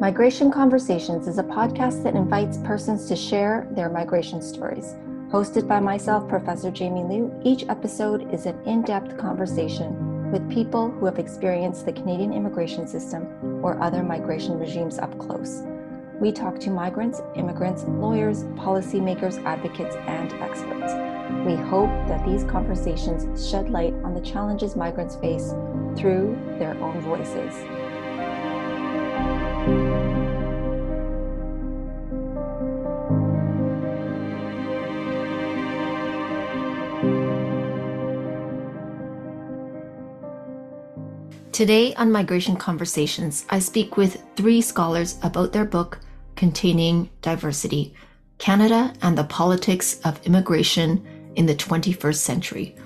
Migration Conversations is a podcast that invites persons to share their migration stories. Hosted by myself, Professor Jamie Liu, each episode is an in depth conversation with people who have experienced the Canadian immigration system or other migration regimes up close. We talk to migrants, immigrants, lawyers, policymakers, advocates, and experts. We hope that these conversations shed light on the challenges migrants face through their own voices. Today on Migration Conversations, I speak with three scholars about their book, Containing Diversity Canada and the Politics of Immigration in the 21st Century.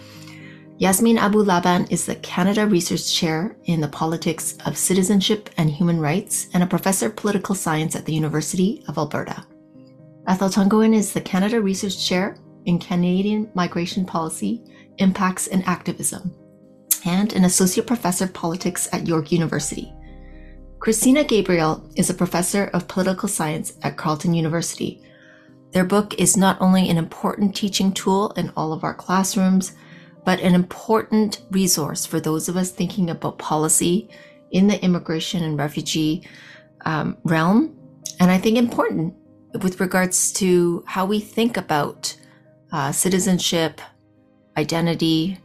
Yasmeen Abu-Laban is the Canada Research Chair in the Politics of Citizenship and Human Rights and a professor of political science at the University of Alberta. Ethel Tungohan is the Canada Research Chair in Canadian Migration Policy, Impacts and Activism and an associate professor of politics at York University. Christina Gabriel is a professor of political science at Carleton University. Their book is not only an important teaching tool in all of our classrooms, but an important resource for those of us thinking about policy in the immigration and refugee um, realm. And I think important with regards to how we think about uh, citizenship, identity,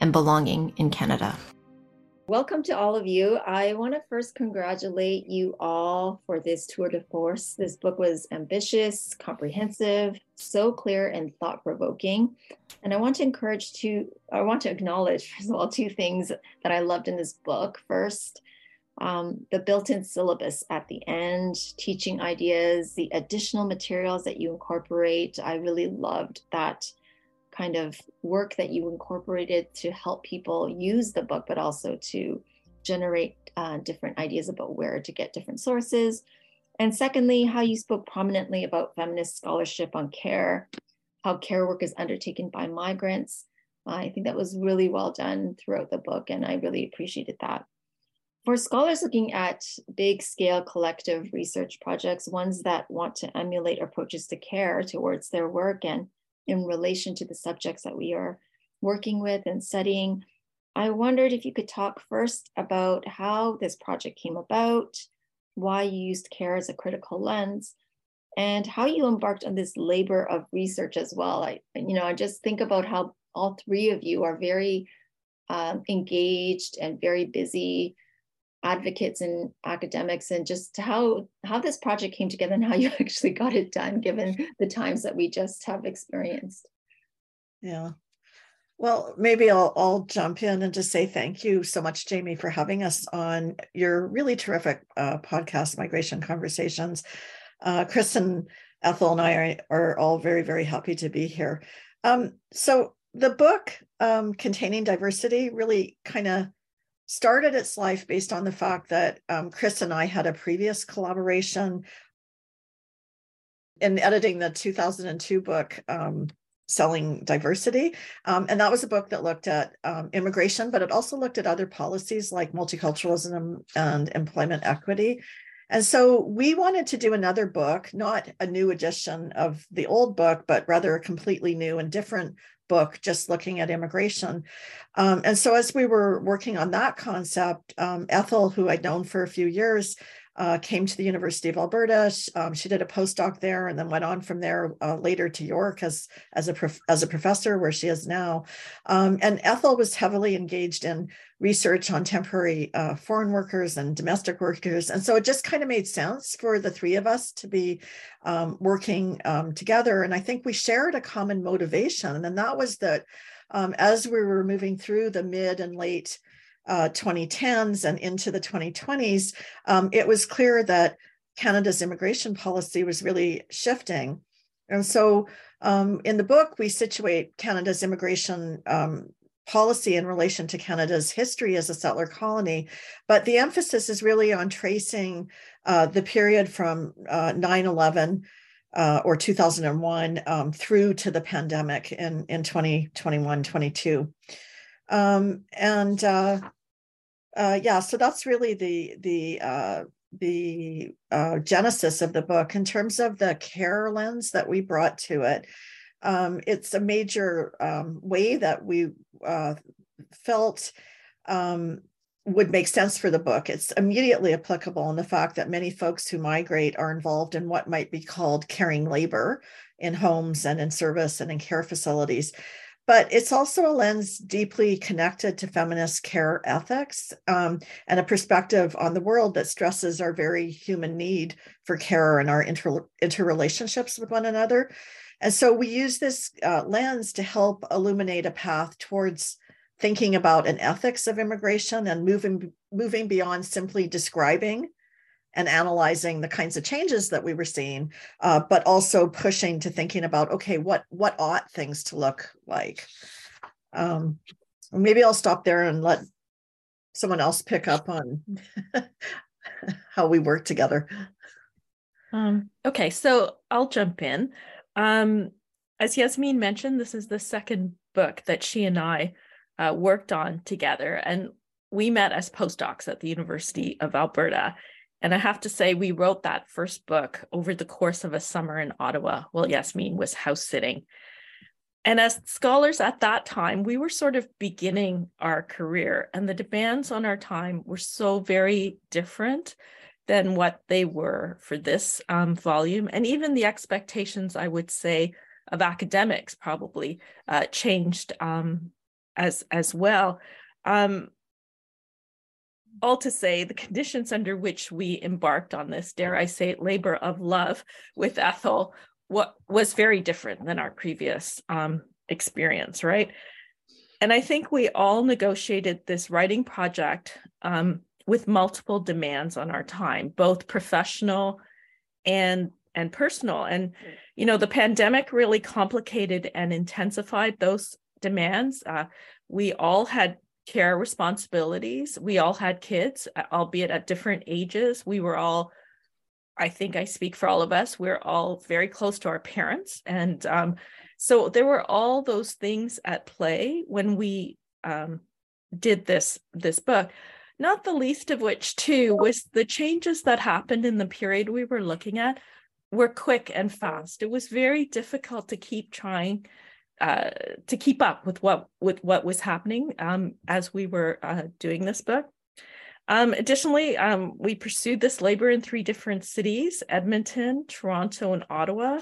and belonging in Canada. Welcome to all of you. I want to first congratulate you all for this tour de force. This book was ambitious, comprehensive, so clear and thought provoking. And I want to encourage to, I want to acknowledge, first of all, two things that I loved in this book. First, um, the built in syllabus at the end, teaching ideas, the additional materials that you incorporate. I really loved that kind of work that you incorporated to help people use the book, but also to generate uh, different ideas about where to get different sources. And secondly, how you spoke prominently about feminist scholarship on care, how care work is undertaken by migrants. I think that was really well done throughout the book, and I really appreciated that. For scholars looking at big scale collective research projects, ones that want to emulate approaches to care towards their work and in relation to the subjects that we are working with and studying. I wondered if you could talk first about how this project came about, why you used care as a critical lens, and how you embarked on this labor of research as well. I, you know, I just think about how all three of you are very um, engaged and very busy advocates and academics and just how how this project came together and how you actually got it done given the times that we just have experienced. Yeah. Well maybe i'll, I'll jump in and just say thank you so much jamie for having us on your really terrific uh, podcast migration conversations. Uh, chris and ethel and i are, are all very very happy to be here. Um, so the book um, containing diversity really kind of started its life based on the fact that um, Chris and I had a previous collaboration in editing the 2002 book, um, Selling Diversity. Um, and that was a book that looked at um, immigration, but it also looked at other policies like multiculturalism and employment equity. And so we wanted to do another book, not a new edition of the old book, but rather a completely new and different book just looking at immigration. Um, and so as we were working on that concept, um, Ethel, who I'd known for a few years, uh, came to the University of Alberta. Um, she did a postdoc there, and then went on from there uh, later to York as as a prof- as a professor, where she is now. Um, and Ethel was heavily engaged in research on temporary uh, foreign workers and domestic workers, and so it just kind of made sense for the three of us to be um, working um, together. And I think we shared a common motivation, and that was that um, as we were moving through the mid and late uh, 2010s and into the 2020s, um, it was clear that Canada's immigration policy was really shifting. And so um, in the book, we situate Canada's immigration um, policy in relation to Canada's history as a settler colony. But the emphasis is really on tracing uh, the period from uh, 9 11 uh, or 2001 um, through to the pandemic in, in 2021 22. Um, and uh, yeah, so that's really the the uh, the uh, genesis of the book in terms of the care lens that we brought to it. Um, it's a major um, way that we uh, felt um, would make sense for the book. It's immediately applicable in the fact that many folks who migrate are involved in what might be called caring labor in homes and in service and in care facilities. But it's also a lens deeply connected to feminist care ethics um, and a perspective on the world that stresses our very human need for care and our inter- interrelationships with one another. And so we use this uh, lens to help illuminate a path towards thinking about an ethics of immigration and moving moving beyond simply describing and analyzing the kinds of changes that we were seeing, uh, but also pushing to thinking about okay, what what ought things to look like. Um, maybe I'll stop there and let someone else pick up on how we work together. Um, okay, so I'll jump in. Um, as Yasmeen mentioned, this is the second book that she and I uh, worked on together. And we met as postdocs at the University of Alberta. And I have to say, we wrote that first book over the course of a summer in Ottawa while Yasmeen was house sitting. And as scholars at that time, we were sort of beginning our career, and the demands on our time were so very different than what they were for this um, volume. And even the expectations, I would say, of academics probably uh, changed um, as as well. Um, all to say, the conditions under which we embarked on this, dare I say, it, labor of love with Ethel, what was very different than our previous um, experience, right? And I think we all negotiated this writing project um, with multiple demands on our time, both professional and and personal. And you know, the pandemic really complicated and intensified those demands. Uh, we all had care responsibilities. We all had kids, albeit at different ages. We were all, I think I speak for all of us, we're all very close to our parents. And um, so there were all those things at play when we um, did this this book not the least of which too was the changes that happened in the period we were looking at were quick and fast it was very difficult to keep trying uh, to keep up with what with what was happening um, as we were uh, doing this book. Um, additionally, um, we pursued this labor in three different cities: Edmonton, Toronto, and Ottawa.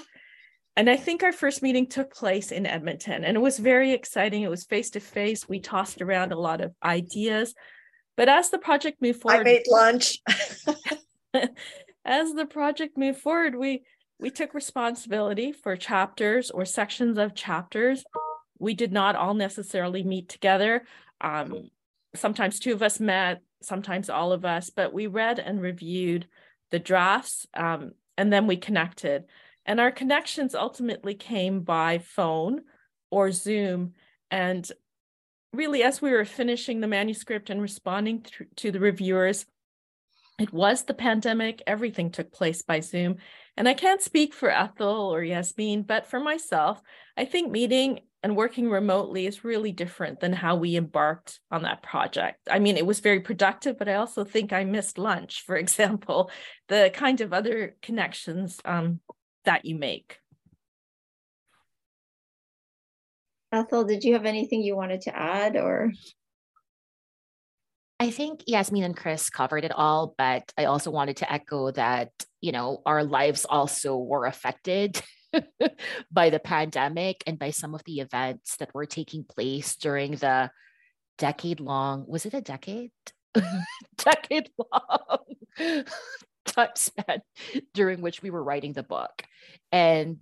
And I think our first meeting took place in Edmonton, and it was very exciting. It was face to face. We tossed around a lot of ideas, but as the project moved forward, I made lunch. as the project moved forward, we we took responsibility for chapters or sections of chapters. We did not all necessarily meet together. Um, sometimes two of us met, sometimes all of us, but we read and reviewed the drafts um, and then we connected. And our connections ultimately came by phone or Zoom. And really, as we were finishing the manuscript and responding to the reviewers, it was the pandemic. Everything took place by Zoom. And I can't speak for Ethel or Yasmeen, but for myself, I think meeting and working remotely is really different than how we embarked on that project. I mean, it was very productive, but I also think I missed lunch, for example, the kind of other connections um, that you make. Ethel, did you have anything you wanted to add or? I think Yasmin and Chris covered it all, but I also wanted to echo that, you know, our lives also were affected by the pandemic and by some of the events that were taking place during the decade long, was it a decade? Mm-hmm. decade long time span during which we were writing the book. And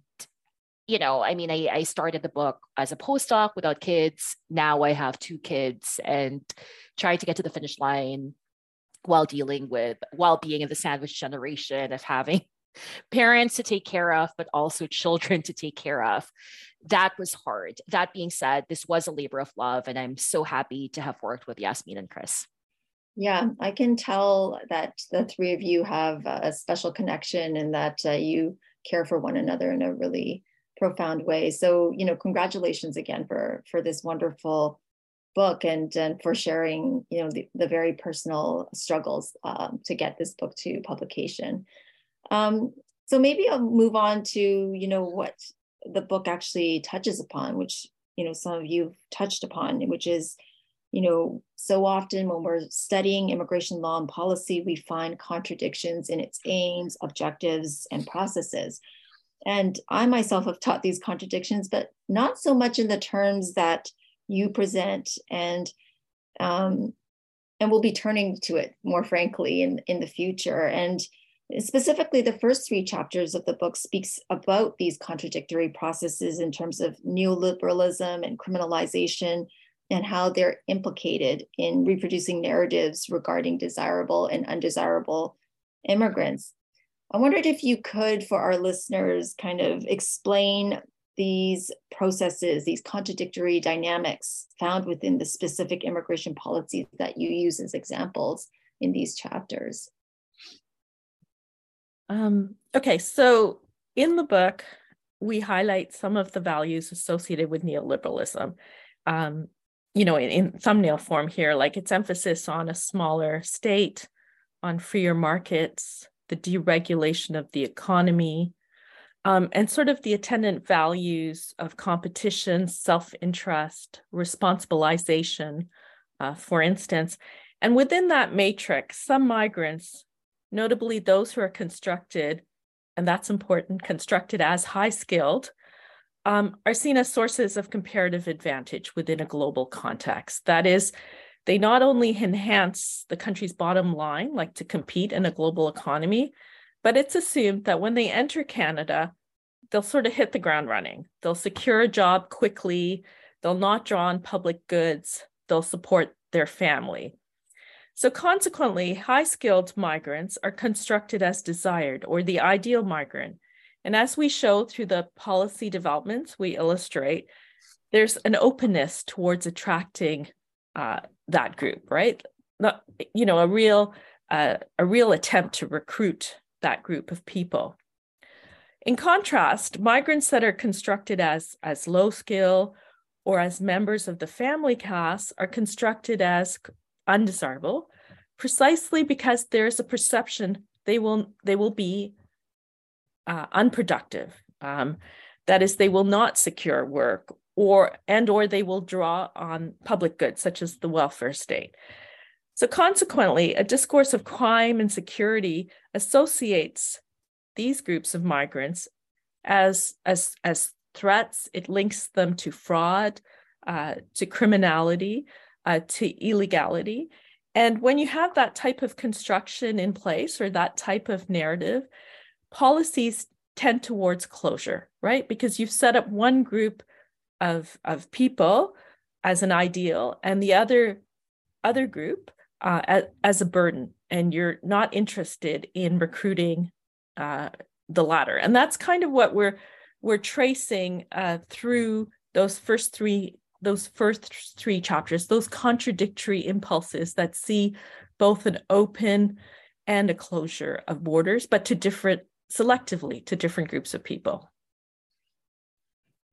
you know, I mean, I, I started the book as a postdoc without kids. Now I have two kids and trying to get to the finish line while dealing with, while being in the sandwich generation of having parents to take care of, but also children to take care of. That was hard. That being said, this was a labor of love, and I'm so happy to have worked with Yasmeen and Chris. Yeah, I can tell that the three of you have a special connection and that uh, you care for one another in a really profound way. So, you know, congratulations again for for this wonderful book and, and for sharing, you know, the, the very personal struggles um, to get this book to publication. Um, so maybe I'll move on to, you know, what the book actually touches upon, which, you know, some of you've touched upon, which is, you know, so often when we're studying immigration law and policy, we find contradictions in its aims, objectives, and processes. And I myself have taught these contradictions, but not so much in the terms that you present and um, and we'll be turning to it more frankly in, in the future. And specifically the first three chapters of the book speaks about these contradictory processes in terms of neoliberalism and criminalization and how they're implicated in reproducing narratives regarding desirable and undesirable immigrants. I wondered if you could, for our listeners, kind of explain these processes, these contradictory dynamics found within the specific immigration policies that you use as examples in these chapters. Um, okay, so in the book, we highlight some of the values associated with neoliberalism. Um, you know, in, in thumbnail form here, like its emphasis on a smaller state, on freer markets, the deregulation of the economy, um, and sort of the attendant values of competition, self interest, responsibilization, uh, for instance. And within that matrix, some migrants, notably those who are constructed, and that's important, constructed as high skilled, um, are seen as sources of comparative advantage within a global context. That is, they not only enhance the country's bottom line, like to compete in a global economy, but it's assumed that when they enter Canada, they'll sort of hit the ground running. They'll secure a job quickly, they'll not draw on public goods, they'll support their family. So, consequently, high skilled migrants are constructed as desired or the ideal migrant. And as we show through the policy developments we illustrate, there's an openness towards attracting uh, that group, right? Not, you know, a real uh, a real attempt to recruit that group of people. In contrast, migrants that are constructed as as low skill or as members of the family caste are constructed as undesirable, precisely because there's a perception they will they will be uh, unproductive. Um, that is, they will not secure work or and or they will draw on public goods such as the welfare state. So consequently, a discourse of crime and security associates these groups of migrants as as as threats. It links them to fraud, uh, to criminality, uh, to illegality. And when you have that type of construction in place or that type of narrative, policies tend towards closure, right? Because you've set up one group of of people as an ideal and the other other group uh, as, as a burden and you're not interested in recruiting uh, the latter. And that's kind of what we're we're tracing uh, through those first three those first three chapters those contradictory impulses that see both an open and a closure of borders but to different selectively to different groups of people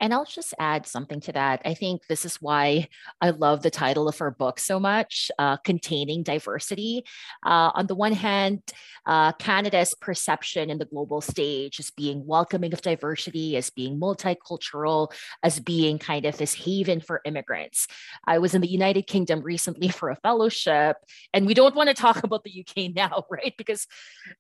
and I'll just add something to that. I think this is why I love the title of her book so much, uh, Containing Diversity. Uh, on the one hand, uh, Canada's perception in the global stage as being welcoming of diversity, as being multicultural, as being kind of this haven for immigrants. I was in the United Kingdom recently for a fellowship, and we don't want to talk about the UK now, right? Because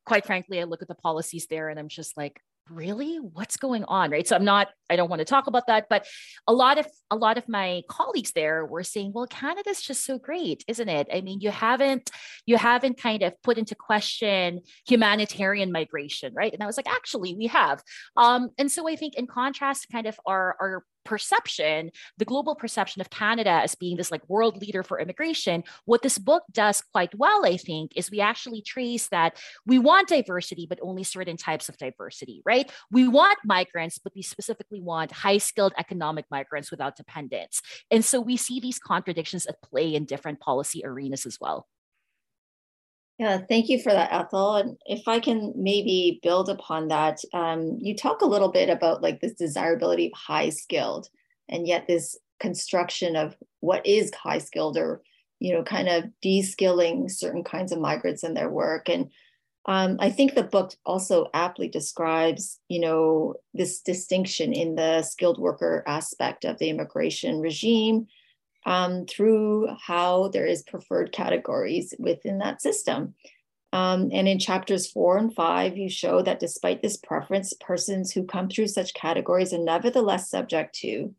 quite frankly, I look at the policies there and I'm just like, really? What's going on? Right? So i'm not i don't want to talk about that but a lot of a lot of my colleagues there were saying well canada's just so great isn't it? I mean you haven't you haven't kind of put into question humanitarian migration right? And i was like actually we have. Um and so i think in contrast kind of our our perception, the global perception of Canada as being this like world leader for immigration, what this book does quite well, I think, is we actually trace that we want diversity, but only certain types of diversity, right? We want migrants, but we specifically want high skilled economic migrants without dependence. And so we see these contradictions at play in different policy arenas as well. Yeah, thank you for that, Ethel. And if I can maybe build upon that, um, you talk a little bit about like this desirability of high skilled and yet this construction of what is high skilled or you know kind of de-skilling certain kinds of migrants in their work and um, I think the book also aptly describes, you know, this distinction in the skilled worker aspect of the immigration regime um, through how there is preferred categories within that system. Um, and in chapters four and five, you show that despite this preference, persons who come through such categories are nevertheless subject to,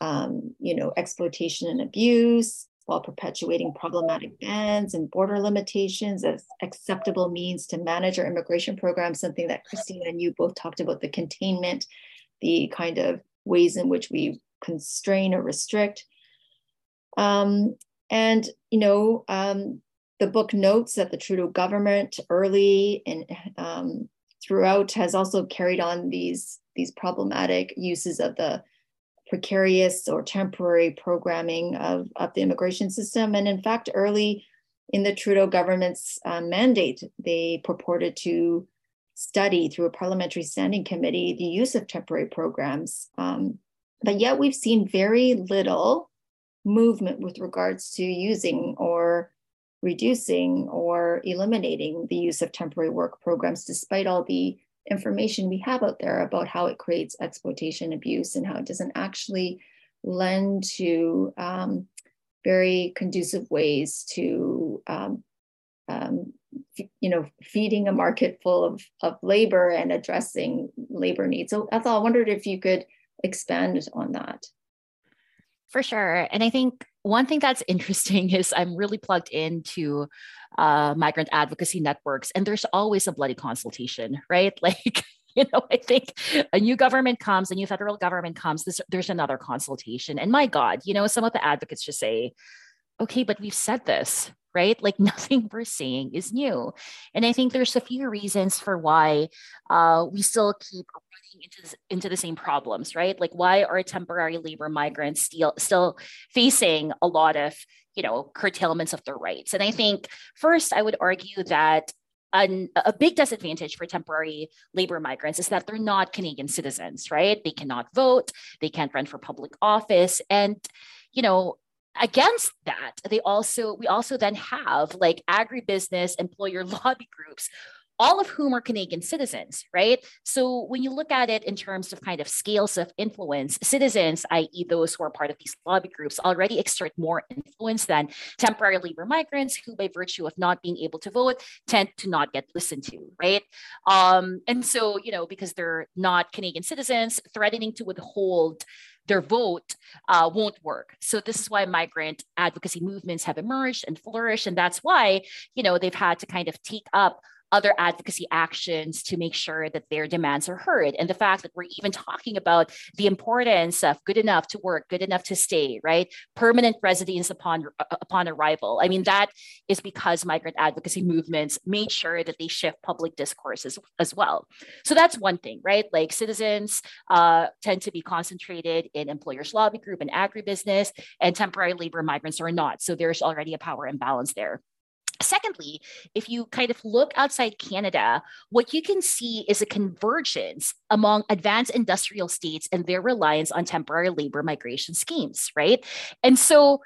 um, you know, exploitation and abuse, while perpetuating problematic bans and border limitations as acceptable means to manage our immigration program, something that Christina and you both talked about the containment, the kind of ways in which we constrain or restrict. Um, and, you know, um, the book notes that the Trudeau government early and um, throughout has also carried on these, these problematic uses of the precarious or temporary programming of, of the immigration system. And in fact, early in the Trudeau government's uh, mandate, they purported to study through a parliamentary standing committee the use of temporary programs. Um, but yet we've seen very little movement with regards to using or reducing or eliminating the use of temporary work programs, despite all the information we have out there about how it creates exploitation, abuse, and how it doesn't actually lend to um, very conducive ways to, um, um, you know, feeding a market full of, of labor and addressing labor needs. So Ethel, I wondered if you could expand on that. For sure. And I think one thing that's interesting is I'm really plugged into uh, migrant advocacy networks, and there's always a bloody consultation, right? Like, you know, I think a new government comes, a new federal government comes, there's, there's another consultation. And my God, you know, some of the advocates just say, okay, but we've said this, right? Like nothing we're seeing is new. And I think there's a few reasons for why uh, we still keep running into, into the same problems, right? Like why are temporary labor migrants still, still facing a lot of, you know, curtailments of their rights? And I think first, I would argue that an, a big disadvantage for temporary labor migrants is that they're not Canadian citizens, right? They cannot vote, they can't run for public office. And, you know, against that they also we also then have like agribusiness employer lobby groups all of whom are Canadian citizens, right? So when you look at it in terms of kind of scales of influence, citizens, i.e., those who are part of these lobby groups, already exert more influence than temporary labor migrants who, by virtue of not being able to vote, tend to not get listened to, right? Um, and so, you know, because they're not Canadian citizens, threatening to withhold their vote uh, won't work. So this is why migrant advocacy movements have emerged and flourished, and that's why you know they've had to kind of take up other advocacy actions to make sure that their demands are heard. And the fact that we're even talking about the importance of good enough to work, good enough to stay, right? Permanent residence upon upon arrival. I mean, that is because migrant advocacy movements made sure that they shift public discourse as, as well. So that's one thing, right? Like citizens uh, tend to be concentrated in employers lobby group and agribusiness, and temporary labor migrants are not. So there's already a power imbalance there. Secondly, if you kind of look outside Canada, what you can see is a convergence among advanced industrial states and their reliance on temporary labor migration schemes, right? And so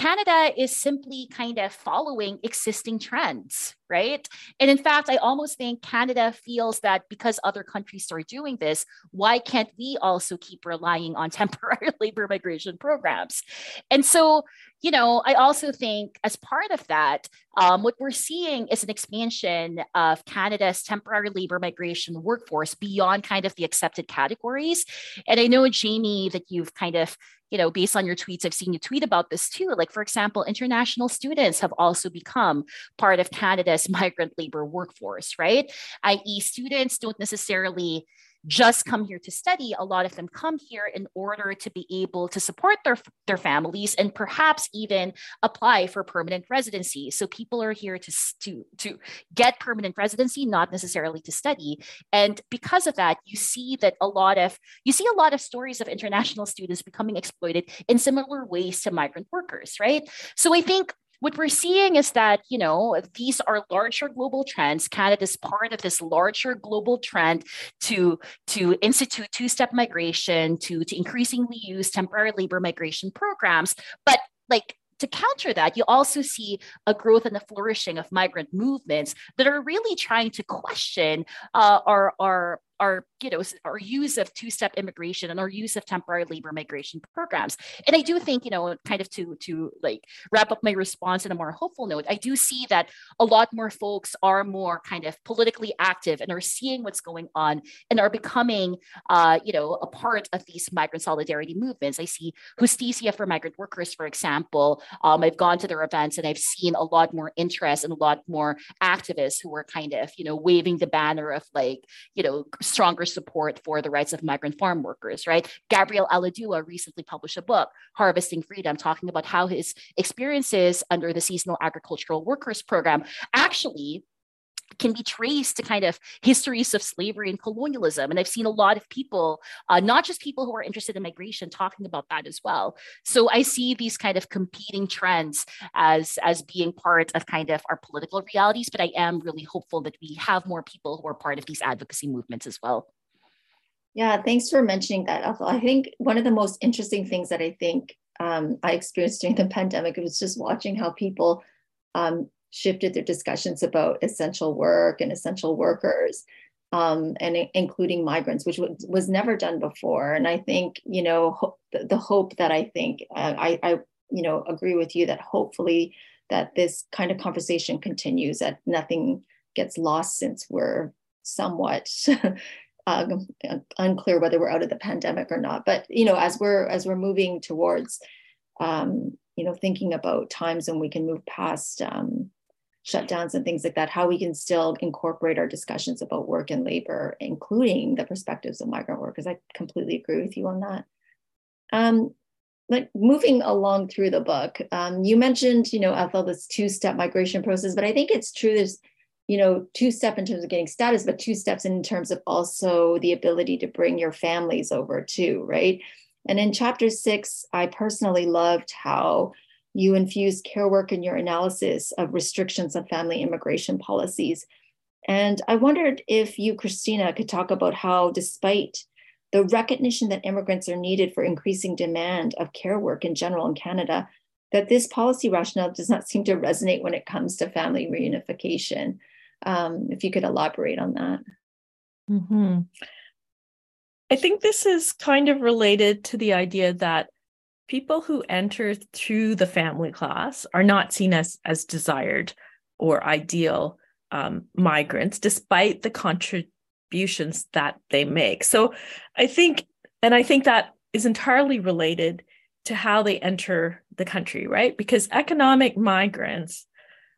Canada is simply kind of following existing trends, right? And in fact, I almost think Canada feels that because other countries are doing this, why can't we also keep relying on temporary labor migration programs? And so, you know, I also think as part of that, um, what we're seeing is an expansion of Canada's temporary labor migration workforce beyond kind of the accepted categories. And I know, Jamie, that you've kind of you know, based on your tweets, I've seen you tweet about this too. Like, for example, international students have also become part of Canada's migrant labor workforce, right? I.e., students don't necessarily just come here to study. A lot of them come here in order to be able to support their, their families and perhaps even apply for permanent residency. So people are here to, to, to get permanent residency, not necessarily to study. And because of that, you see that a lot of you see a lot of stories of international students becoming exploited in similar ways to migrant workers, right? So I think what we're seeing is that, you know, these are larger global trends. Canada is part of this larger global trend to, to institute two-step migration, to, to increasingly use temporary labor migration programs. But like to counter that, you also see a growth and a flourishing of migrant movements that are really trying to question uh, our, our our you know our use of two-step immigration and our use of temporary labor migration programs. And i do think you know kind of to to like wrap up my response in a more hopeful note i do see that a lot more folks are more kind of politically active and are seeing what's going on and are becoming uh, you know a part of these migrant solidarity movements. I see justicia for migrant workers for example. Um, i've gone to their events and i've seen a lot more interest and a lot more activists who are kind of you know waving the banner of like you know stronger support for the rights of migrant farm workers, right? Gabriel Allahdua recently published a book, Harvesting Freedom, talking about how his experiences under the Seasonal Agricultural Workers Program actually can be traced to kind of histories of slavery and colonialism. And I've seen a lot of people, uh, not just people who are interested in migration, talking about that as well. So I see these kind of competing trends as, as being part of kind of our political realities, but I am really hopeful that we have more people who are part of these advocacy movements as well. Yeah, thanks for mentioning that, Ethel. I think one of the most interesting things that I think um, I experienced during the pandemic was just watching how people um, shifted their discussions about essential work and essential workers um, and including migrants, which was, never done before. And I think, you know, the, hope that I think uh, I, I, you know, agree with you that hopefully that this kind of conversation continues, that nothing gets lost since we're somewhat um, unclear whether we're out of the pandemic or not. But you know, as we're as we're moving towards, um, you know, thinking about times when we can move past um, shutdowns and things like that, how we can still incorporate our discussions about work and labor, including the perspectives of migrant workers. I completely agree with you on that. Um, like moving along through the book, um, you mentioned, you know, Ethel, this two-step migration process, but I think it's true there's, you know, two step in terms of getting status, but two steps in terms of also the ability to bring your families over too, right? And in chapter six, I personally loved how you infused care work in your analysis of restrictions on family immigration policies. And I wondered if you, Christina, could talk about how, despite the recognition that immigrants are needed for increasing demand of care work in general in Canada, that this policy rationale does not seem to resonate when it comes to family reunification. Um, if you could elaborate on that. Mm-hmm. I think this is kind of related to the idea that people who enter through the family class are not seen as as desired or ideal um, migrants, despite the contributions that they make. So I think, and I think that is entirely related to how they enter the country, right? Because economic migrants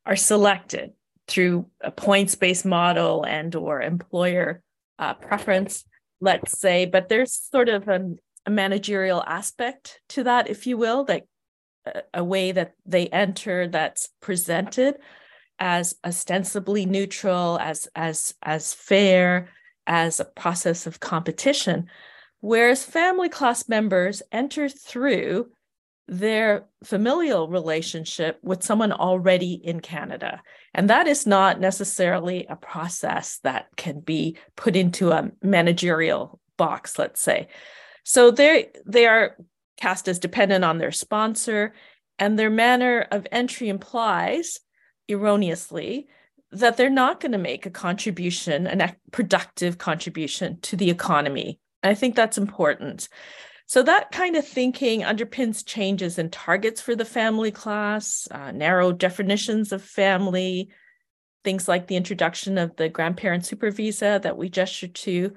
are selected through a points-based model and or employer uh, preference, let's say, but there's sort of an a managerial aspect to that, if you will, that a way that they enter that's presented as ostensibly neutral, as as as fair, as a process of competition, whereas family class members enter through their familial relationship with someone already in Canada. And that is not necessarily a process that can be put into a managerial box, let's say. So they they are cast as dependent on their sponsor, and their manner of entry implies, erroneously, that they're not going to make a contribution, a productive contribution to the economy. And I think that's important. So that kind of thinking underpins changes in targets for the family class, uh, narrow definitions of family, things like the introduction of the grandparent super visa that we gestured to,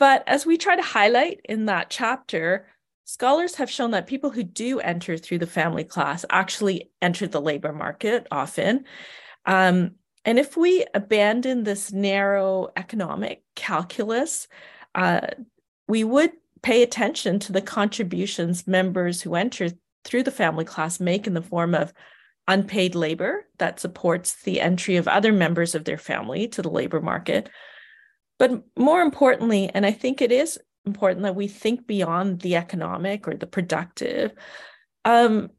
but as we try to highlight in that chapter, scholars have shown that people who do enter through the family class actually enter the labor market often. Um, and if we abandon this narrow economic calculus, uh, we would pay attention to the contributions members who enter through the family class make in the form of unpaid labor that supports the entry of other members of their family to the labor market, but more importantly, and I think it is important that we think beyond the economic or the productive, um,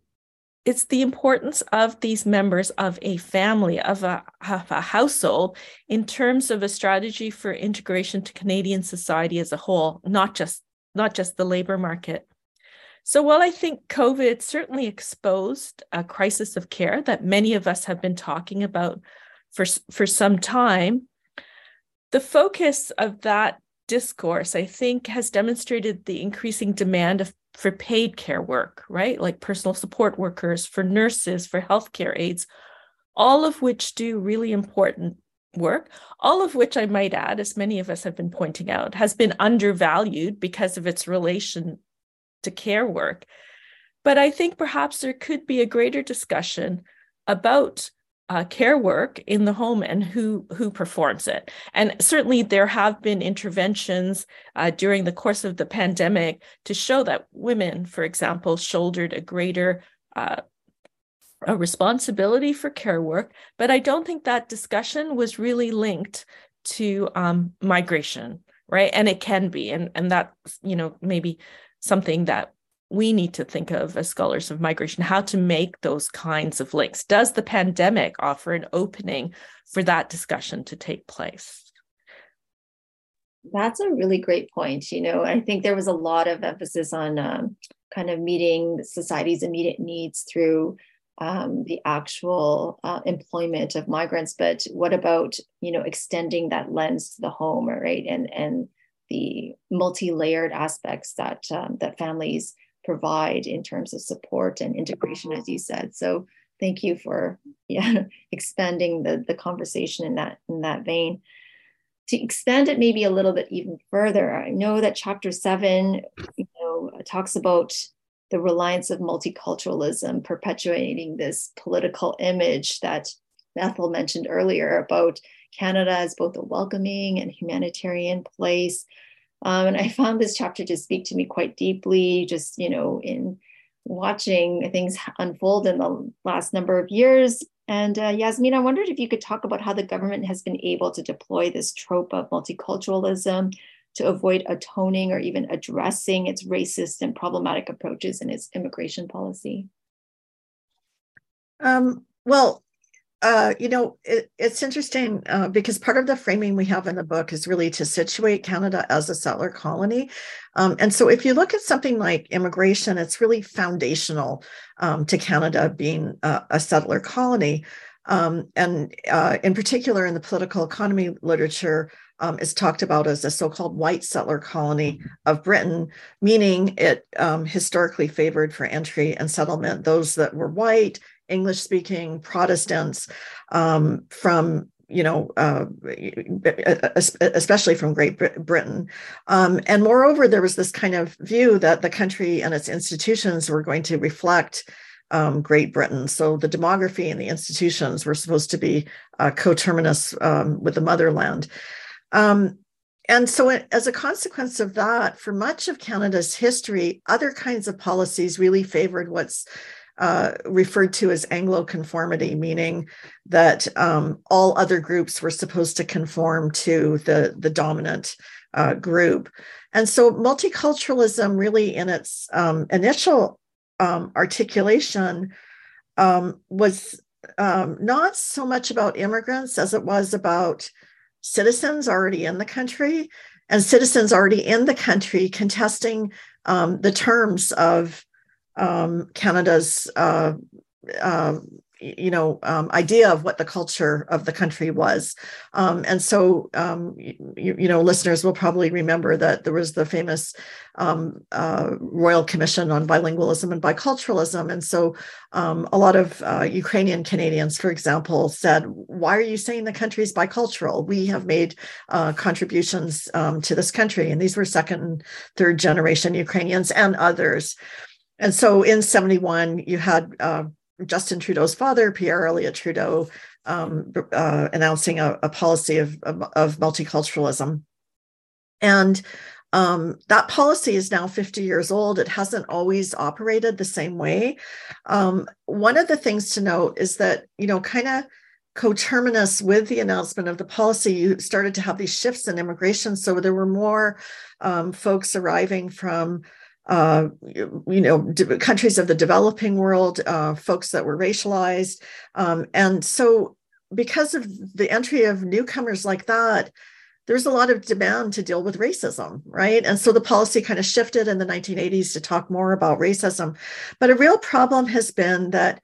it's the importance of these members of a family, of a, of a household, in terms of a strategy for integration to Canadian society as a whole, not just not just the labor market. So while I think COVID certainly exposed a crisis of care that many of us have been talking about for, for some time, the focus of that discourse, I think, has demonstrated the increasing demand of, for paid care work, right? Like personal support workers, for nurses, for healthcare aides, all of which do really important work, all of which I might add, as many of us have been pointing out, has been undervalued because of its relation to care work. But I think perhaps there could be a greater discussion about uh, care work in the home and who who performs it. And certainly there have been interventions uh, during the course of the pandemic to show that women, for example, shouldered a greater uh, a responsibility for care work. But I don't think that discussion was really linked to um, migration, right? And it can be, and and that you know maybe something that we need to think of as scholars of migration how to make those kinds of links. Does the pandemic offer an opening for that discussion to take place? That's a really great point. You know, I think there was a lot of emphasis on um, kind of meeting society's immediate needs through um, the actual uh, employment of migrants, but what about you know extending that lens to the home, right? And and the multi-layered aspects that um, that families provide in terms of support and integration, as you said. So thank you for yeah, expanding the, the conversation in that in that vein. To expand it maybe a little bit even further, I know that chapter seven, you know, talks about the reliance of multiculturalism perpetuating this political image that Ethel mentioned earlier about Canada as both a welcoming and humanitarian place, um, and I found this chapter to speak to me quite deeply, just, you know, in watching things unfold in the last number of years. And uh, Yasmeen, I wondered if you could talk about how the government has been able to deploy this trope of multiculturalism to avoid atoning or even addressing its racist and problematic approaches in its immigration policy. Um, well, uh, you know, it, it's interesting uh, because part of the framing we have in the book is really to situate Canada as a settler colony. Um, and so if you look at something like immigration, it's really foundational um, to Canada being a, settler colony. Um, and uh, in particular, in the political economy literature, um, is talked about as a so-called white settler colony of Britain, meaning it um, historically favored for entry and settlement those that were white English speaking Protestants um, from you know, uh, especially from Great Britain. Um, and moreover, there was this kind of view that the country and its institutions were going to reflect um, Great Britain. So the demography and the institutions were supposed to be uh, coterminous um, with the motherland. Um, and so, it, as a consequence of that, for much of Canada's history, other kinds of policies really favored what's uh, referred to as Anglo conformity, meaning that um, all other groups were supposed to conform to the, the dominant uh, group. And so multiculturalism, really, in its um, initial um, articulation, um, was um, not so much about immigrants as it was about citizens already in the country and citizens already in the country contesting um, the terms of um, Canada's uh, uh, you know um, idea of what the culture of the country was. Um, and so um, you, you, know listeners will probably remember that there was the famous um, uh, royal commission on bilingualism and biculturalism. And so um, a lot of uh, ukrainian canadians for example said why are you saying the country is bicultural? We have made uh, contributions to this country. And these were second and third generation ukrainians and others and so in 71, you had uh, Justin Trudeau's father, Pierre Elliott Trudeau, um, uh, announcing a, a policy of, of, multiculturalism. And um, that policy is now 50 years old. It hasn't always operated the same way. Um, one of the things to note is that, you know, kind of coterminous with the announcement of the policy, you started to have these shifts in immigration. So there were more um, folks arriving from uh, you know, countries of the developing world, uh, folks that were racialized. Um, and so, because of the entry of newcomers like that, there's a lot of demand to deal with racism, right? And so the policy kind of shifted in the 1980s to talk more about racism. But a real problem has been that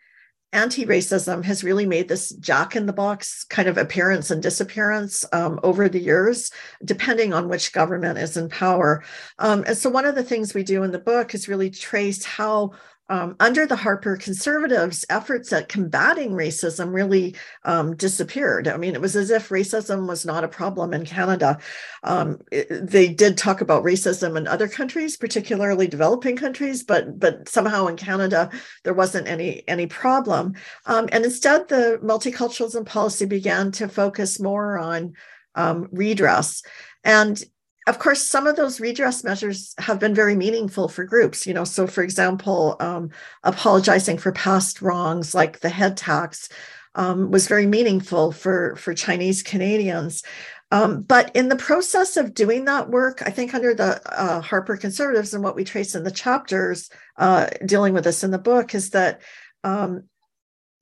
anti-racism has really made this jack in the box kind of appearance and disappearance um, over the years depending on which government is in power. Um, and so one of the things we do in the book is really trace how um, under the Harper conservatives, efforts at combating racism really um, disappeared. I mean, it was as if racism was not a problem in Canada. Um, it, they did talk about racism in other countries, particularly developing countries, but but somehow in Canada there wasn't any any problem. Um, and instead, the multiculturalism policy began to focus more on um, redress. And of course, some of those redress measures have been very meaningful for groups. You know, so for example, um, apologizing for past wrongs like the head tax um, was very meaningful for for Chinese Canadians. Um, but in the process of doing that work, I think under the uh, Harper Conservatives and what we trace in the chapters uh, dealing with this in the book is that um,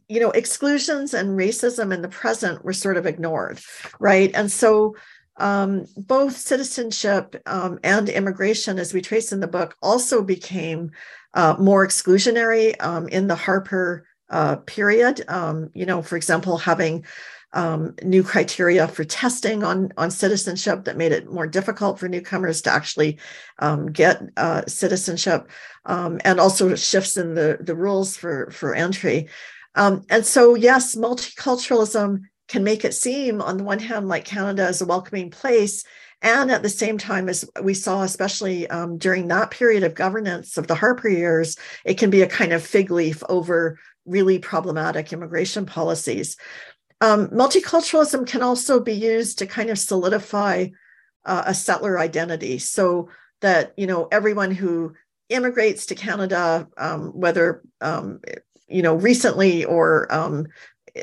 you know exclusions and racism in the present were sort of ignored, right? And so um, both citizenship um, and immigration, as we trace in the book, also became uh, more exclusionary um, in the Harper uh, period. Um, you know, for example, having um, new criteria for testing on, on citizenship that made it more difficult for newcomers to actually um, get uh, citizenship, and also shifts in the, the rules for, for entry. and so, yes, multiculturalism can make it seem, on the one hand, like Canada is a welcoming place. And at the same time, as we saw, especially um, during that period of governance of the Harper years, it can be a kind of fig leaf over really problematic immigration policies. Um, multiculturalism can also be used to kind of solidify uh, a settler identity so that, you know, everyone who immigrates to Canada, um, whether um, you know recently or um,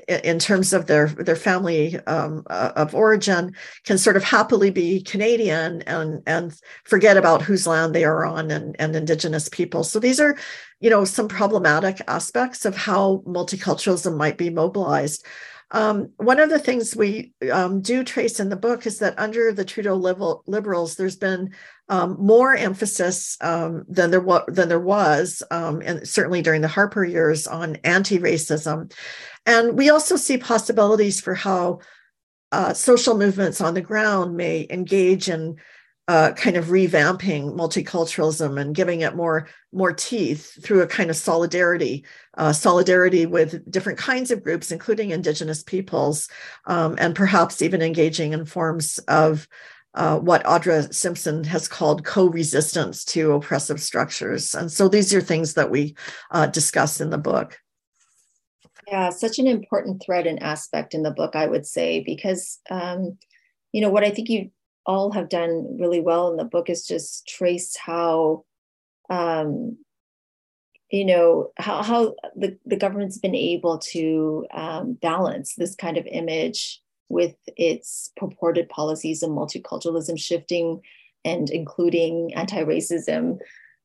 in terms of their their family um, uh, of origin can sort of happily be Canadian and and forget about whose land they are on and, and indigenous people. So these are, you know, some problematic aspects of how multiculturalism might be mobilized. Um, one of the things we um, do trace in the book is that under the Trudeau Liberals, there's been um, more emphasis um, than there was than there was, and certainly during the Harper years, on anti-racism. And we also see possibilities for how uh, social movements on the ground may engage in uh, kind of revamping multiculturalism and giving it more more teeth through a kind of solidarity, uh, solidarity with different kinds of groups, including Indigenous peoples, um, and perhaps even engaging in forms of uh, what Audra Simpson has called co-resistance to oppressive structures. And so these are things that we uh, discuss in the book. Yeah, such an important thread and aspect in the book, I would say, because um, you know what I think you all have done really well in the book is just trace how um, you know how how the, the government's been able to um, balance this kind of image with its purported policies of multiculturalism shifting and including anti-racism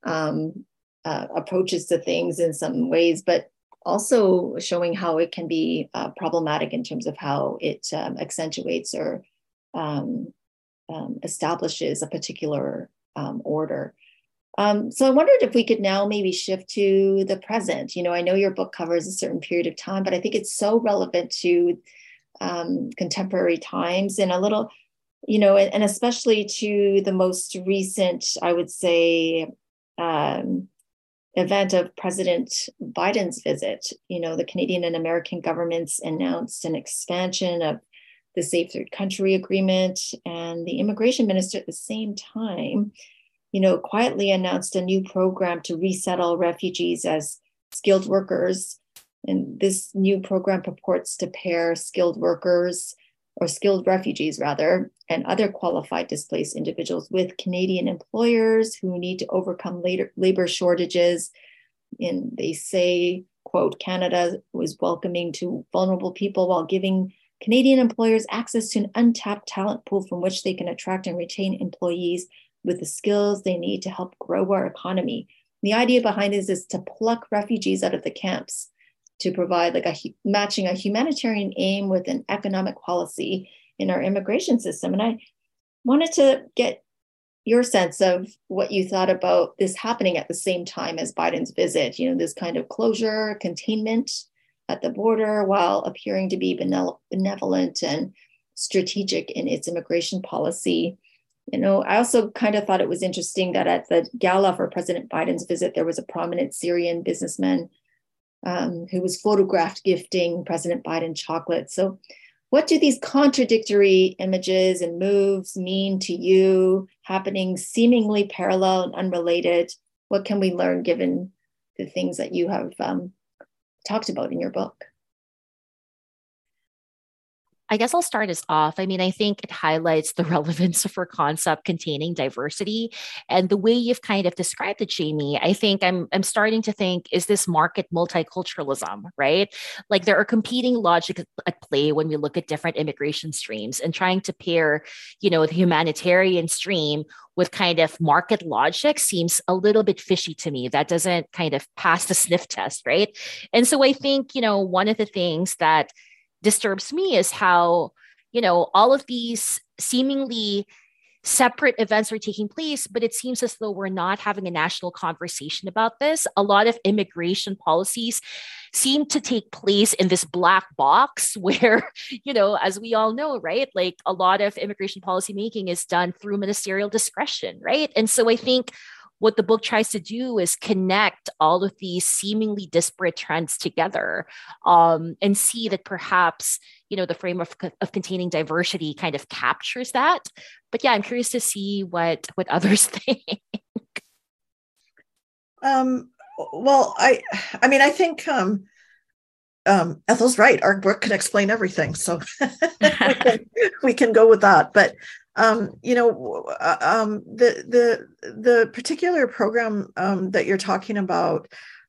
um, uh, approaches to things in some ways but also showing how it can be uh, problematic in terms of how it um, accentuates or um, um, establishes a particular um, order. Um, so I wondered if we could now maybe shift to the present. You know, I know your book covers a certain period of time, but I think it's so relevant to um, contemporary times and a little, you know, and, especially to the most recent, I would say, um, event of President Biden's visit. You know, the Canadian and American governments announced an expansion of the Safe Third Country Agreement, and the immigration minister at the same time, you know, quietly announced a new program to resettle refugees as skilled workers. And this new program purports to pair skilled workers or skilled refugees rather, and other qualified displaced individuals with Canadian employers who need to overcome later, labor shortages. And they say, quote, Canada was welcoming to vulnerable people while giving Canadian employers access to an untapped talent pool from which they can attract and retain employees with the skills they need to help grow our economy. The idea behind this is to pluck refugees out of the camps to provide like a matching a humanitarian aim with an economic policy in our immigration system. And I wanted to get your sense of what you thought about this happening at the same time as Biden's visit, you know, this kind of closure, containment at the border while appearing to be benevolent and strategic in its immigration policy. You know, I also kind of thought it was interesting that at the gala for President Biden's visit, there was a prominent Syrian businessman um, who was photographed gifting President Biden chocolate. So, what do these contradictory images and moves mean to you, happening seemingly parallel and unrelated? What can we learn given the things that you have um, talked about in your book? I guess I'll start us off. I mean, I think it highlights the relevance of our concept containing diversity and the way you've kind of described it, Jamie. I think I'm I'm starting to think, is this market multiculturalism, right? Like there are competing logic at play when we look at different immigration streams and trying to pair, you know, the humanitarian stream with kind of market logic seems a little bit fishy to me. That doesn't kind of pass the sniff test, right? And so I think, you know, one of the things that disturbs me is how, you know, all of these seemingly separate events are taking place, but it seems as though we're not having a national conversation about this. A lot of immigration policies seem to take place in this black box where, you know, as we all know, right? Like a lot of immigration policy making is done through ministerial discretion, right? And so I think what the book tries to do is connect all of these seemingly disparate trends together um, and see that perhaps you know the frame of, of containing diversity kind of captures that but yeah i'm curious to see what what others think um, well i i mean i think um, um, Ethel's right. Our book can explain everything, so we, can, we, can, go with that. But um, you know, uh, um, the the the particular program um, that you're talking about,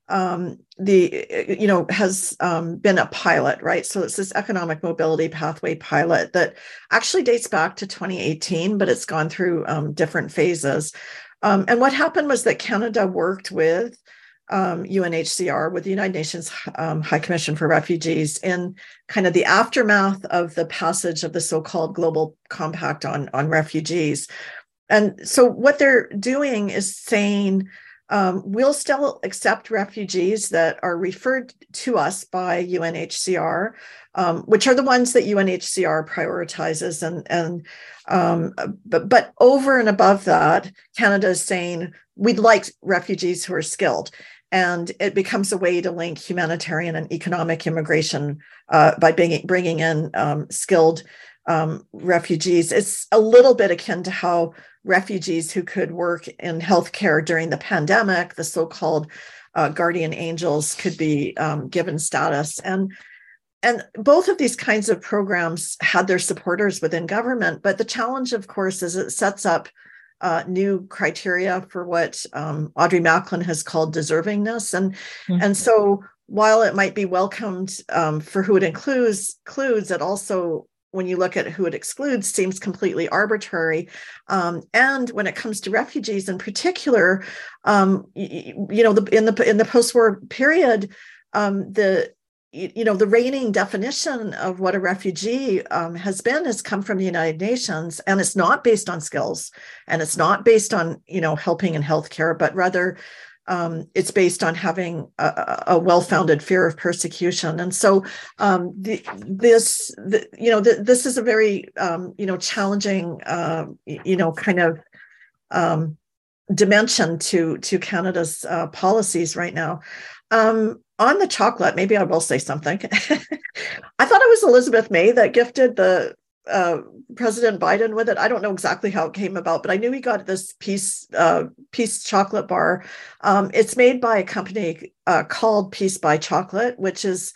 um, the you know has um, been a pilot, right? So it's this economic mobility pathway pilot that actually dates back to 2018, but it's gone through um, different phases. and what happened was that Canada worked with um, UNHCR with the United Nations um, High Commission for Refugees in kind of the aftermath of the passage of the so-called Global Compact on on refugees. And so what they're doing is saying um, we'll still accept refugees that are referred to us by UNHCR, um, which are the ones that UNHCR prioritizes. And, and um, but, but over and above that, Canada is saying we'd like refugees who are skilled and it becomes a way to link humanitarian and economic immigration uh, by bringing, bringing in um, skilled um, refugees. It's a little bit akin to how refugees who could work in healthcare during the pandemic, the so-called uh, guardian angels, could be um, given status. And and both of these kinds of programs had their supporters within government, but the challenge, of course, is it sets up uh, new criteria for what um, Audrey Macklin has called deservingness. And, mm-hmm. and so while it might be welcomed um, for who it includes, includes, it also, when you look at who it excludes, seems completely arbitrary. Um, and when it comes to refugees in particular, um, you, you, know, the, in the in the post-war period, um, the you know the reigning definition of what a refugee um, has been has come from the united nations and it's not based on skills and it's not based on you know helping in healthcare but rather um, it's based on having a, a, well-founded fear of persecution. And so um, the, this the, you know the, this is a very um, you know challenging uh, you know kind of um, dimension to to canada's uh, policies right now. Um, on the chocolate, maybe I will say something. I thought it was Elizabeth May that gifted the uh, President Biden with it. I don't know exactly how it came about, but I knew he got this piece uh, Peace chocolate bar. Um, it's made by a company uh, called Peace by Chocolate, which is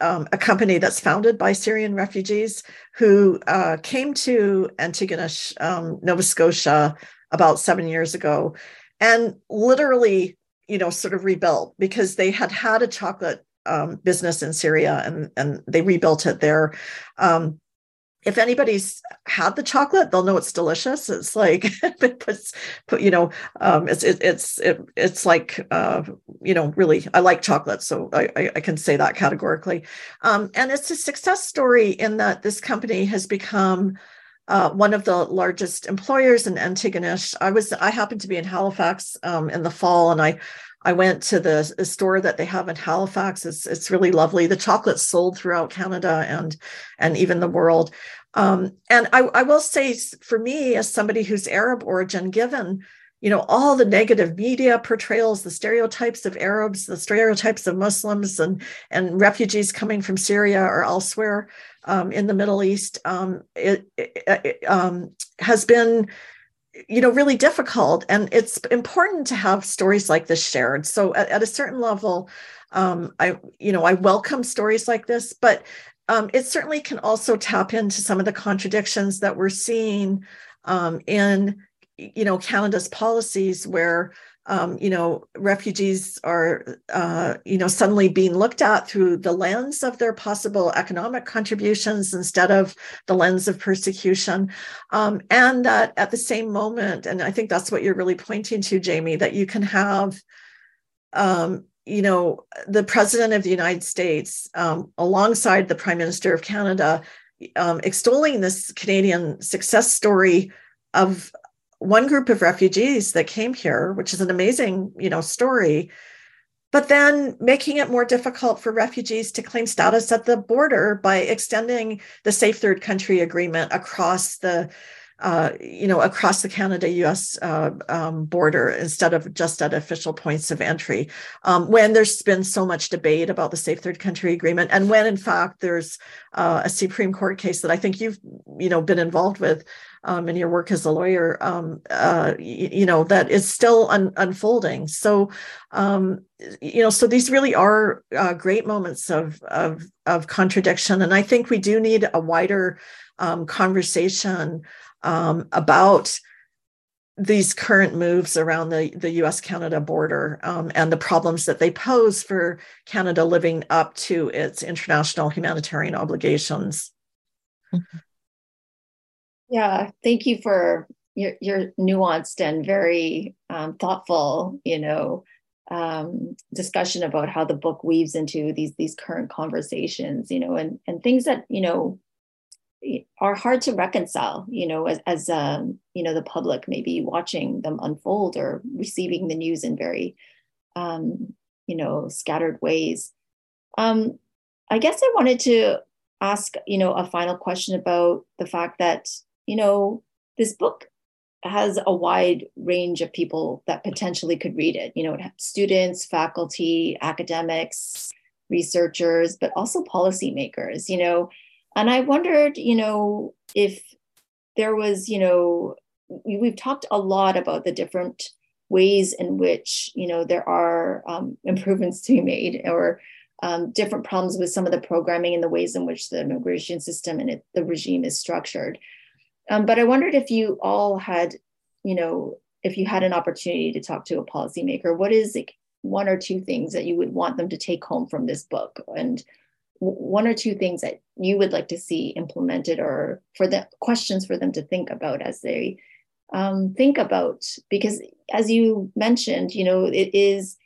um, a company that's founded by Syrian refugees who uh, came to Antigonish, um, Nova Scotia, about seven years ago, and literally you know, sort of rebuilt because they had had a chocolate um, business in Syria and and they rebuilt it there. Um, if anybody's had the chocolate, they'll know it's delicious. It's like it puts, put, you know, um, it's it, it's it, it's like uh, you know, really, I like chocolate, so I, I, can say that categorically. Um, and it's a success story in that this company has become uh, one of the largest employers in Antigonish. I was I happened to be in Halifax um, in the fall, and I I went to the, the, store that they have in Halifax. It's it's really lovely. The chocolate's sold throughout Canada and and even the world. Um, and I, I will say, for me, as somebody who's Arab origin, given you know all the negative media portrayals, the stereotypes of Arabs, the stereotypes of Muslims, and and refugees coming from Syria or elsewhere um, in the Middle East, um, it, it, um, has been you know really difficult. And it's important to have stories like this shared. So at, at a certain level um, i you know i welcome stories like this but um, it certainly can also tap into some of the contradictions that we're seeing um, in you know canada's policies where um, you know, refugees are, uh, you know, suddenly being looked at through the lens of their possible economic contributions instead of the lens of persecution. Um, and that at the same moment, and I think that's what you're really pointing to, Jamie, that you can have, um, you know, the president of the United States um, alongside the prime minister of Canada um, extolling this Canadian success story of one group of refugees that came here, which is an amazing, you know, story, but then making it more difficult for refugees to claim status at the border by extending the safe third country agreement across the uh, you know, across the Canada-U.S. Uh, um, border instead of just at official points of entry. Um, when there's been so much debate about the Safe Third Country Agreement, and when in fact there's uh, a Supreme Court case that I think you've, you know, been involved with um, in your work as a lawyer, um, uh, you, you, know, that is still un- unfolding. So, um, you know, so these really are uh, great moments of, of, of contradiction. And I think we do need a wider um, conversation um, about these current moves around the, the US Canada border um, and the problems that they pose for Canada living up to its international humanitarian obligations. Mm-hmm. Yeah, thank you for your, your nuanced and very um, thoughtful, you know, um, discussion about how the book weaves into these these current conversations, you know, and and things that you know are hard to reconcile, you know, as as um, you know the public maybe watching them unfold or receiving the news in very, um, you know, scattered ways. Um, I guess I wanted to ask, you know, a final question about the fact that you know, this book has a wide range of people that potentially could read it. You know, students, faculty, academics, researchers, but also policymakers, you know. And I wondered, you know, if there was, you know, we've talked a lot about the different ways in which, you know, there are um, improvements to be made or um, different problems with some of the programming and the ways in which the immigration system and it, the regime is structured. Um, but I wondered if you all had, you know, if you had an opportunity to talk to a policymaker, what is like one or two things that you would want them to take home from this book, and one or two things that you would like to see implemented, or for the questions for them to think about as they um, think about, because as you mentioned, you know, it is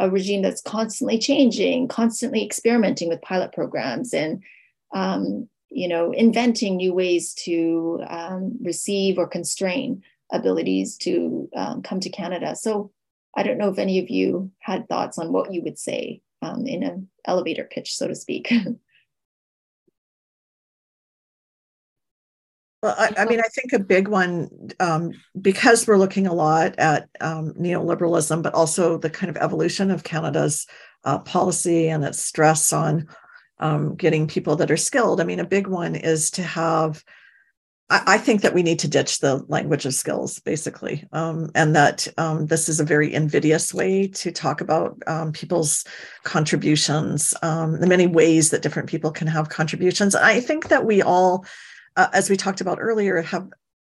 a regime that's constantly changing, constantly experimenting with pilot programs, and um, you know, inventing new ways to um, receive or constrain abilities to um, come to Canada. So I don't know if any of you had thoughts on what you would say um, in an elevator pitch, so to speak. Well, I, I, mean, I think a big one, um, because we're looking a lot at um, neoliberalism, but also the kind of evolution of Canada's uh, policy and its stress on um, getting people that are skilled. I mean, a big one is to have. I, I think that we need to ditch the language of skills, basically, um, and that um, this is a very invidious way to talk about um, people's contributions, um, the many ways that different people can have contributions. I think that we all, uh, as we talked about earlier, have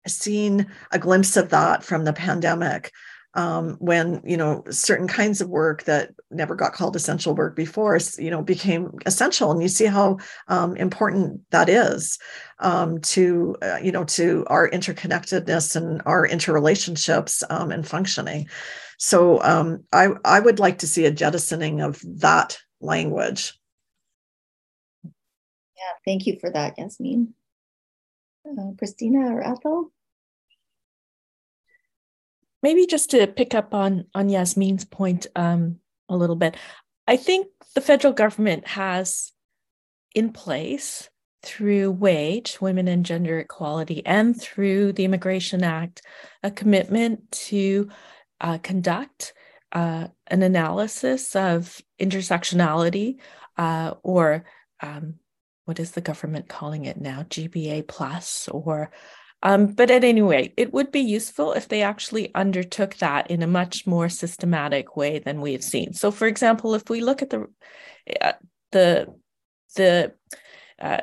seen a glimpse of that from the pandemic um, when you know certain kinds of work that never got called essential work before you know became essential and you see how um, important that is um, to uh, you know to our interconnectedness and our interrelationships um, and functioning. So um, I, I would like to see a jettisoning of that language. Yeah thank you for that yasmeen uh, christina or ethel maybe just to pick up on on Yasmeen's point um, a little bit, I think the federal government has in place through WAGE, women and gender equality, and through the Immigration Act, a commitment to uh, conduct uh, an analysis of intersectionality uh, or um, what is the government calling it now, GBA plus or um, but at any rate, it would be useful if they actually undertook that in a much more systematic way than we have seen. So, for example, if we look at the uh, the the uh,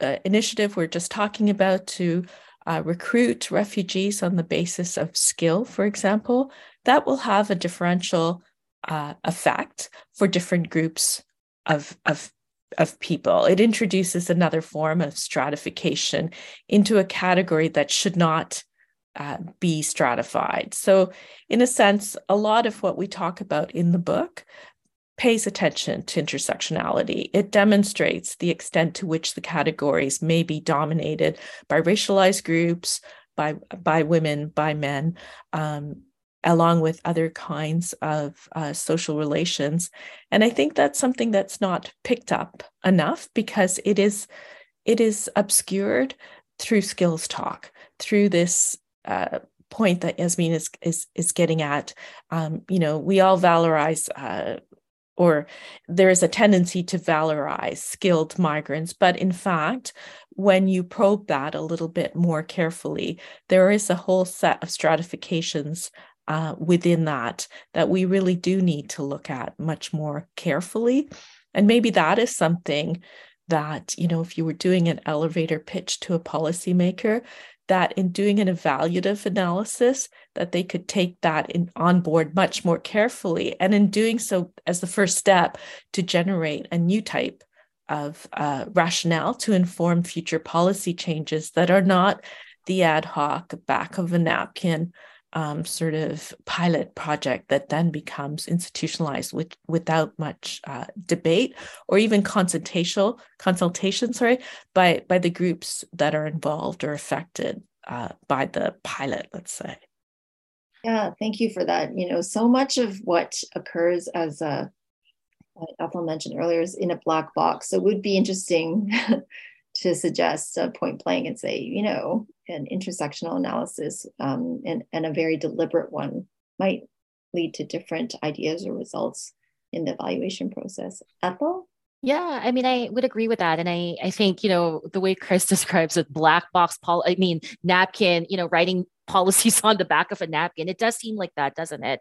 uh, initiative we're just talking about to uh, recruit refugees on the basis of skill, for example, that will have a differential uh, effect for different groups of, of of people. It introduces another form of stratification into a category that should not uh, be stratified. So, in a sense, a lot of what we talk about in the book pays attention to intersectionality. It demonstrates the extent to which the categories may be dominated by racialized groups, by, by women, by men, um, along with other kinds of uh, social relations. And I think that's something that's not picked up enough because it is it is obscured through skills talk, through this uh, point that Yasmeen is is is getting at. Um, you know, we all valorize. Uh, or there is a tendency to valorize skilled migrants. But in fact, when you probe that a little bit more carefully, there is a whole set of stratifications uh, within that that we really do need to look at much more carefully. And maybe that is something that, you know, if you were doing an elevator pitch to a policymaker, that in doing an evaluative analysis, that they could take that in on board much more carefully. And in doing so as the first step to generate a new type of uh, rationale to inform future policy changes that are not the ad hoc back of a napkin um, sort of pilot project that then becomes institutionalized with, without much uh, debate or even consultation, consultation sorry, by, by the groups that are involved or affected uh, by the pilot, let's say. Yeah, thank you for that. You know, so much of what occurs as a, Ethel mentioned earlier is in a black box. So it would be interesting to suggest a point blank and say, you know, an intersectional analysis um, and, and a very deliberate one might lead to different ideas or results in the evaluation process. Ethel? Yeah, I mean, I would agree with that. And I, I think, you know, the way Chris describes it, black box, pol- I mean, napkin, you know, writing policies on the back of a napkin, it does seem like that, doesn't it?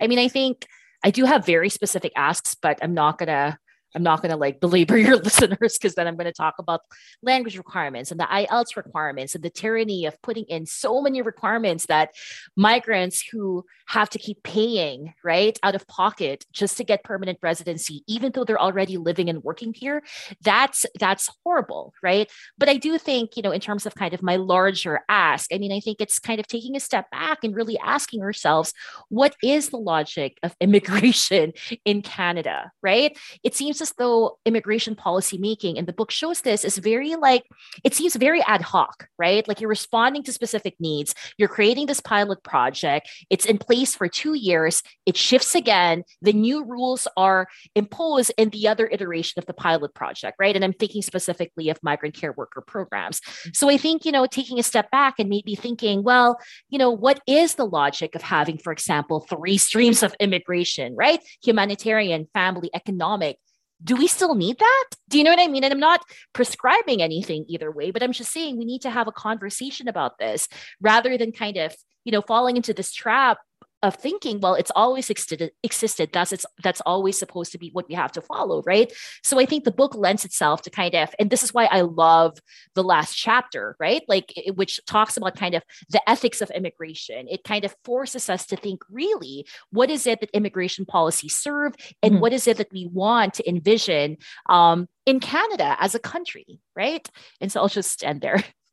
I mean, I think I do have very specific asks, but I'm not going to I'm not going to like belabor your listeners because then I'm going to talk about language requirements and the IELTS requirements and the tyranny of putting in so many requirements that migrants who have to keep paying, right, out of pocket just to get permanent residency, even though they're already living and working here, that's that's horrible, right? But I do think, you know, in terms of kind of my larger ask, I mean, I think it's kind of taking a step back and really asking ourselves, what is the logic of immigration in Canada, right? It seems as though immigration policy making, and the book shows this, is very like, it seems very ad hoc, right? Like you're responding to specific needs, you're creating this pilot project, it's in place for two years, it shifts again, the new rules are imposed in the other iteration of the pilot project, right? And I'm thinking specifically of migrant care worker programs. Mm-hmm. So I think, you know, taking a step back and maybe thinking, well, you know, what is the logic of having, for example, three streams of immigration, right? Humanitarian, family, economic do we still need that? Do you know what I mean? And I'm not prescribing anything either way, but I'm just saying we need to have a conversation about this rather than kind of, you know, falling into this trap of thinking well it's always existed existed. Thus it's that's always supposed to be what we have to follow right? So i think the book lends itself to kind of and this is why i love the last chapter right? Like it, which talks about kind of the ethics of immigration. It kind of forces us to think really what is it that immigration policies serve and mm-hmm. what is it that we want to envision um, in canada as a country right? And so i'll just end there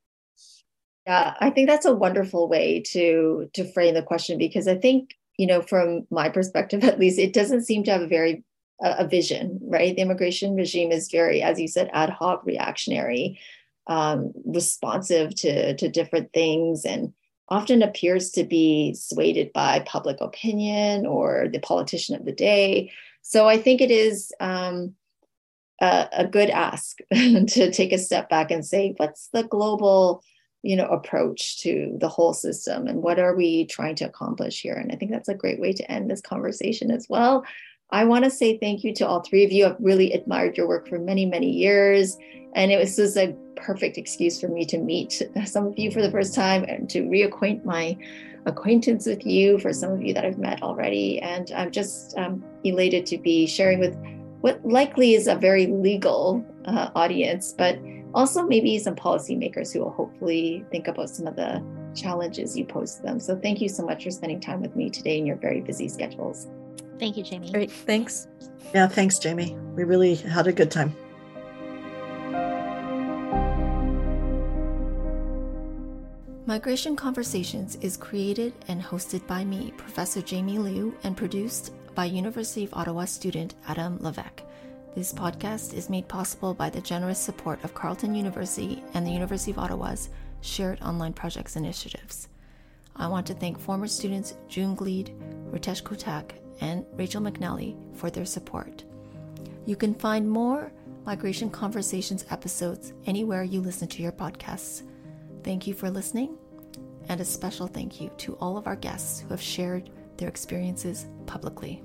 Yeah, I think that's a wonderful way to to frame the question because I think you know from my perspective at least it doesn't seem to have a very a, vision right? The immigration regime is very as you said ad hoc reactionary um, responsive to to different things and often appears to be swayed by public opinion or the politician of the day. So i think it is um, a, a good ask to take a step back and say what's the global you know approach to the whole system and what are we trying to accomplish here? And i think that's a great way to end this conversation as well. I want to say thank you to all three of you. I've really admired your work for many many years. And it was just a perfect excuse for me to meet some of you for the first time and to reacquaint my acquaintance with you for some of you that i've met already. And i'm just um, elated to be sharing with what likely is a very legal uh, audience but also maybe some policymakers who will hopefully think about some of the challenges you pose to them. So thank you so much for spending time with me today in your very busy schedules. Thank you, Jamie. Great. Thanks. Yeah, thanks, Jamie. We really had a good time. Migration Conversations is created and hosted by me, Professor Jamie Liew, and produced by University of Ottawa student Adam Levesque. This podcast is made possible by the generous support of Carleton University and the University of Ottawa's Shared Online Projects initiatives. I want to thank former students June Gleed, Ritesh Kotak, and Rachel McNally for their support. You can find more Migration Conversations episodes anywhere you listen to your podcasts. Thank you for listening, and a special thank you to all of our guests who have shared their experiences publicly.